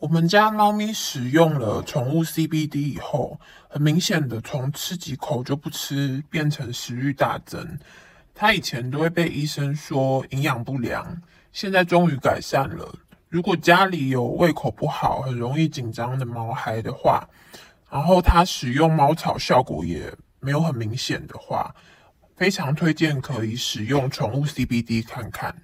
我们家猫咪使用了宠物 cbd 以后很明显的从吃几口就不吃变成食欲大增。它以前都会被医生说营养不良现在终于改善了。如果家里有胃口不好很容易紧张的猫孩的话然后它使用猫草效果也没有很明显的话非常推荐可以使用宠物 cbd 看看。